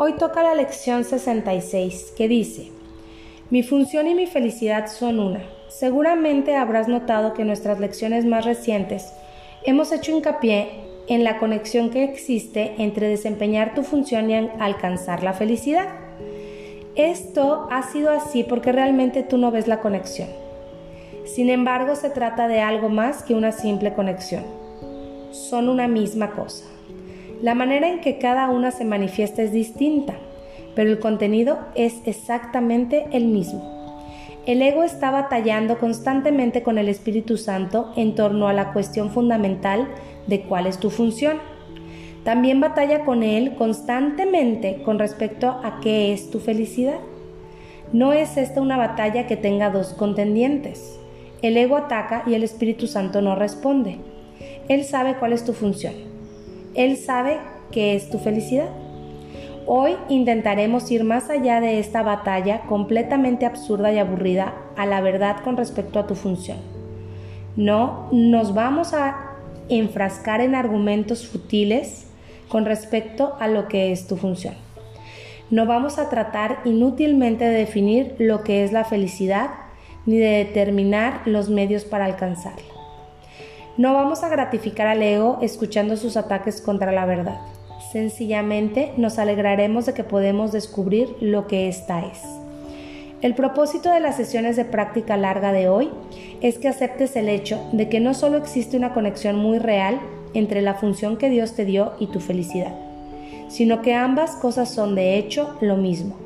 Hoy toca la lección 66 que dice, mi función y mi felicidad son una. Seguramente habrás notado que en nuestras lecciones más recientes hemos hecho hincapié en la conexión que existe entre desempeñar tu función y alcanzar la felicidad. Esto ha sido así porque realmente tú no ves la conexión. Sin embargo, se trata de algo más que una simple conexión. Son una misma cosa. La manera en que cada una se manifiesta es distinta, pero el contenido es exactamente el mismo. El ego está batallando constantemente con el Espíritu Santo en torno a la cuestión fundamental de cuál es tu función. También batalla con él constantemente con respecto a qué es tu felicidad. No es esta una batalla que tenga dos contendientes. El ego ataca y el Espíritu Santo no responde. Él sabe cuál es tu función él sabe que es tu felicidad. Hoy intentaremos ir más allá de esta batalla completamente absurda y aburrida a la verdad con respecto a tu función. No nos vamos a enfrascar en argumentos futiles con respecto a lo que es tu función. No vamos a tratar inútilmente de definir lo que es la felicidad ni de determinar los medios para alcanzarla. No vamos a gratificar al ego escuchando sus ataques contra la verdad. Sencillamente nos alegraremos de que podemos descubrir lo que ésta es. El propósito de las sesiones de práctica larga de hoy es que aceptes el hecho de que no solo existe una conexión muy real entre la función que Dios te dio y tu felicidad, sino que ambas cosas son de hecho lo mismo.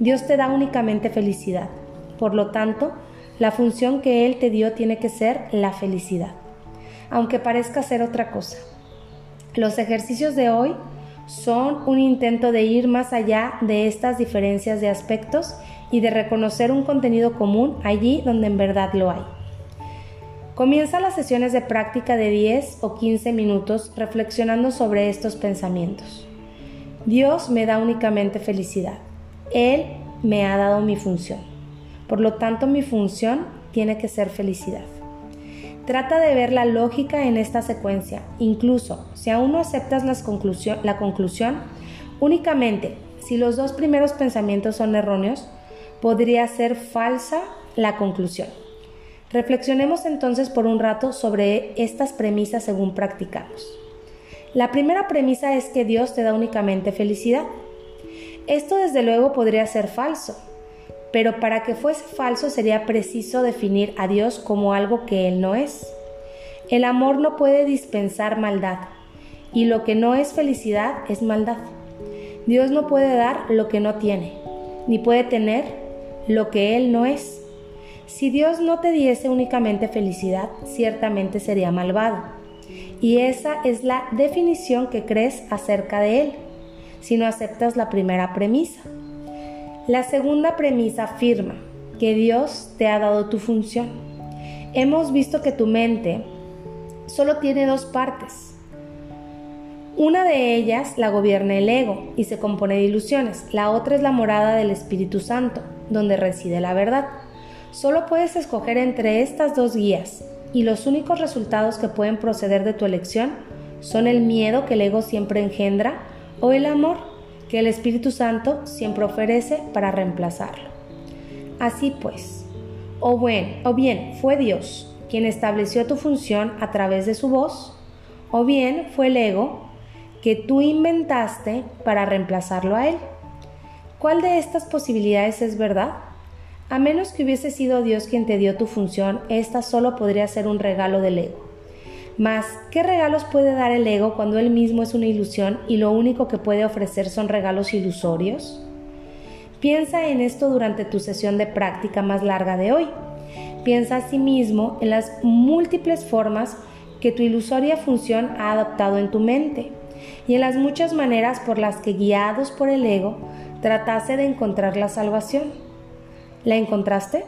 Dios te da únicamente felicidad, por lo tanto, la función que Él te dio tiene que ser la felicidad aunque parezca ser otra cosa. Los ejercicios de hoy son un intento de ir más allá de estas diferencias de aspectos y de reconocer un contenido común allí donde en verdad lo hay. Comienza las sesiones de práctica de 10 o 15 minutos reflexionando sobre estos pensamientos. Dios me da únicamente felicidad. Él me ha dado mi función. Por lo tanto, mi función tiene que ser felicidad. Trata de ver la lógica en esta secuencia, incluso si aún no aceptas la conclusión, únicamente si los dos primeros pensamientos son erróneos, podría ser falsa la conclusión. Reflexionemos entonces por un rato sobre estas premisas según practicamos. La primera premisa es que Dios te da únicamente felicidad. Esto desde luego podría ser falso, pero para que fuese falso sería preciso definir a Dios como algo que Él no es. El amor no puede dispensar maldad, y lo que no es felicidad es maldad. Dios no puede dar lo que no tiene, ni puede tener lo que Él no es. Si Dios no te diese únicamente felicidad, ciertamente sería malvado. Y esa es la definición que crees acerca de Él, si no aceptas la primera premisa. La segunda premisa afirma que Dios te ha dado tu función. Hemos visto que tu mente solo tiene dos partes. Una de ellas la gobierna el ego y se compone de ilusiones. La otra es la morada del Espíritu Santo, donde reside la verdad. Solo puedes escoger entre estas dos guías y los únicos resultados que pueden proceder de tu elección son el miedo que el ego siempre engendra o el amor que el Espíritu Santo siempre ofrece para reemplazarlo. Así pues, o, buen, o bien fue Dios quien estableció tu función a través de su voz, o bien fue el ego que tú inventaste para reemplazarlo a él. ¿Cuál de estas posibilidades es verdad? A menos que hubiese sido Dios quien te dio tu función, esta solo podría ser un regalo del ego. Mas, ¿qué regalos puede dar el ego cuando él mismo es una ilusión y lo único que puede ofrecer son regalos ilusorios? Piensa en esto durante tu sesión de práctica más larga de hoy. Piensa asimismo en las múltiples formas que tu ilusoria función ha adoptado en tu mente y en las muchas maneras por las que guiados por el ego tratase de encontrar la salvación. ¿La encontraste?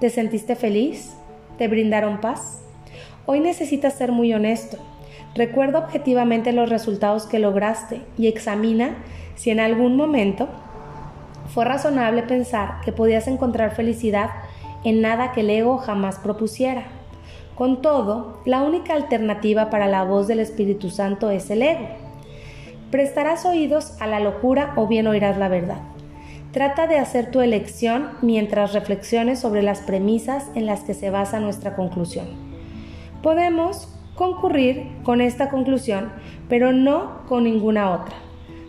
¿Te sentiste feliz? ¿Te brindaron paz? Hoy necesitas ser muy honesto. Recuerda objetivamente los resultados que lograste y examina si en algún momento fue razonable pensar que podías encontrar felicidad en nada que el ego jamás propusiera. Con todo, la única alternativa para la voz del Espíritu Santo es el ego. prestarás oídos a la locura o bien oirás la verdad. Trata de hacer tu elección mientras reflexiones sobre las premisas en las que se basa nuestra conclusión. Podemos concurrir con esta conclusión, pero no con ninguna otra,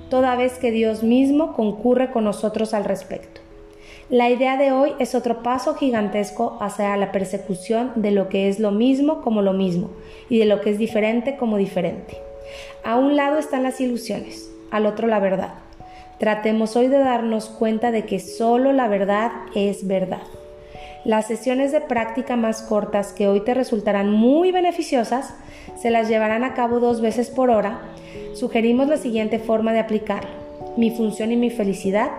toda vez que Dios mismo concurre con nosotros al respecto. La idea de hoy es otro paso gigantesco hacia la persecución de lo que es lo mismo como lo mismo y de lo que es diferente como diferente. A un lado están las ilusiones, al otro la verdad. Tratemos hoy de darnos cuenta de que solo la verdad es verdad. Las sesiones de práctica más cortas que hoy te resultarán muy beneficiosas se las llevarán a cabo dos veces por hora. Sugerimos la siguiente forma de aplicarlo. Mi función y mi felicidad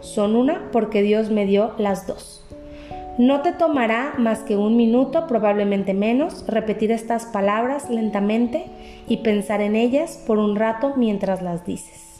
son una porque Dios me dio las dos. No te tomará más que un minuto, probablemente menos, repetir estas palabras lentamente y pensar en ellas por un rato mientras las dices.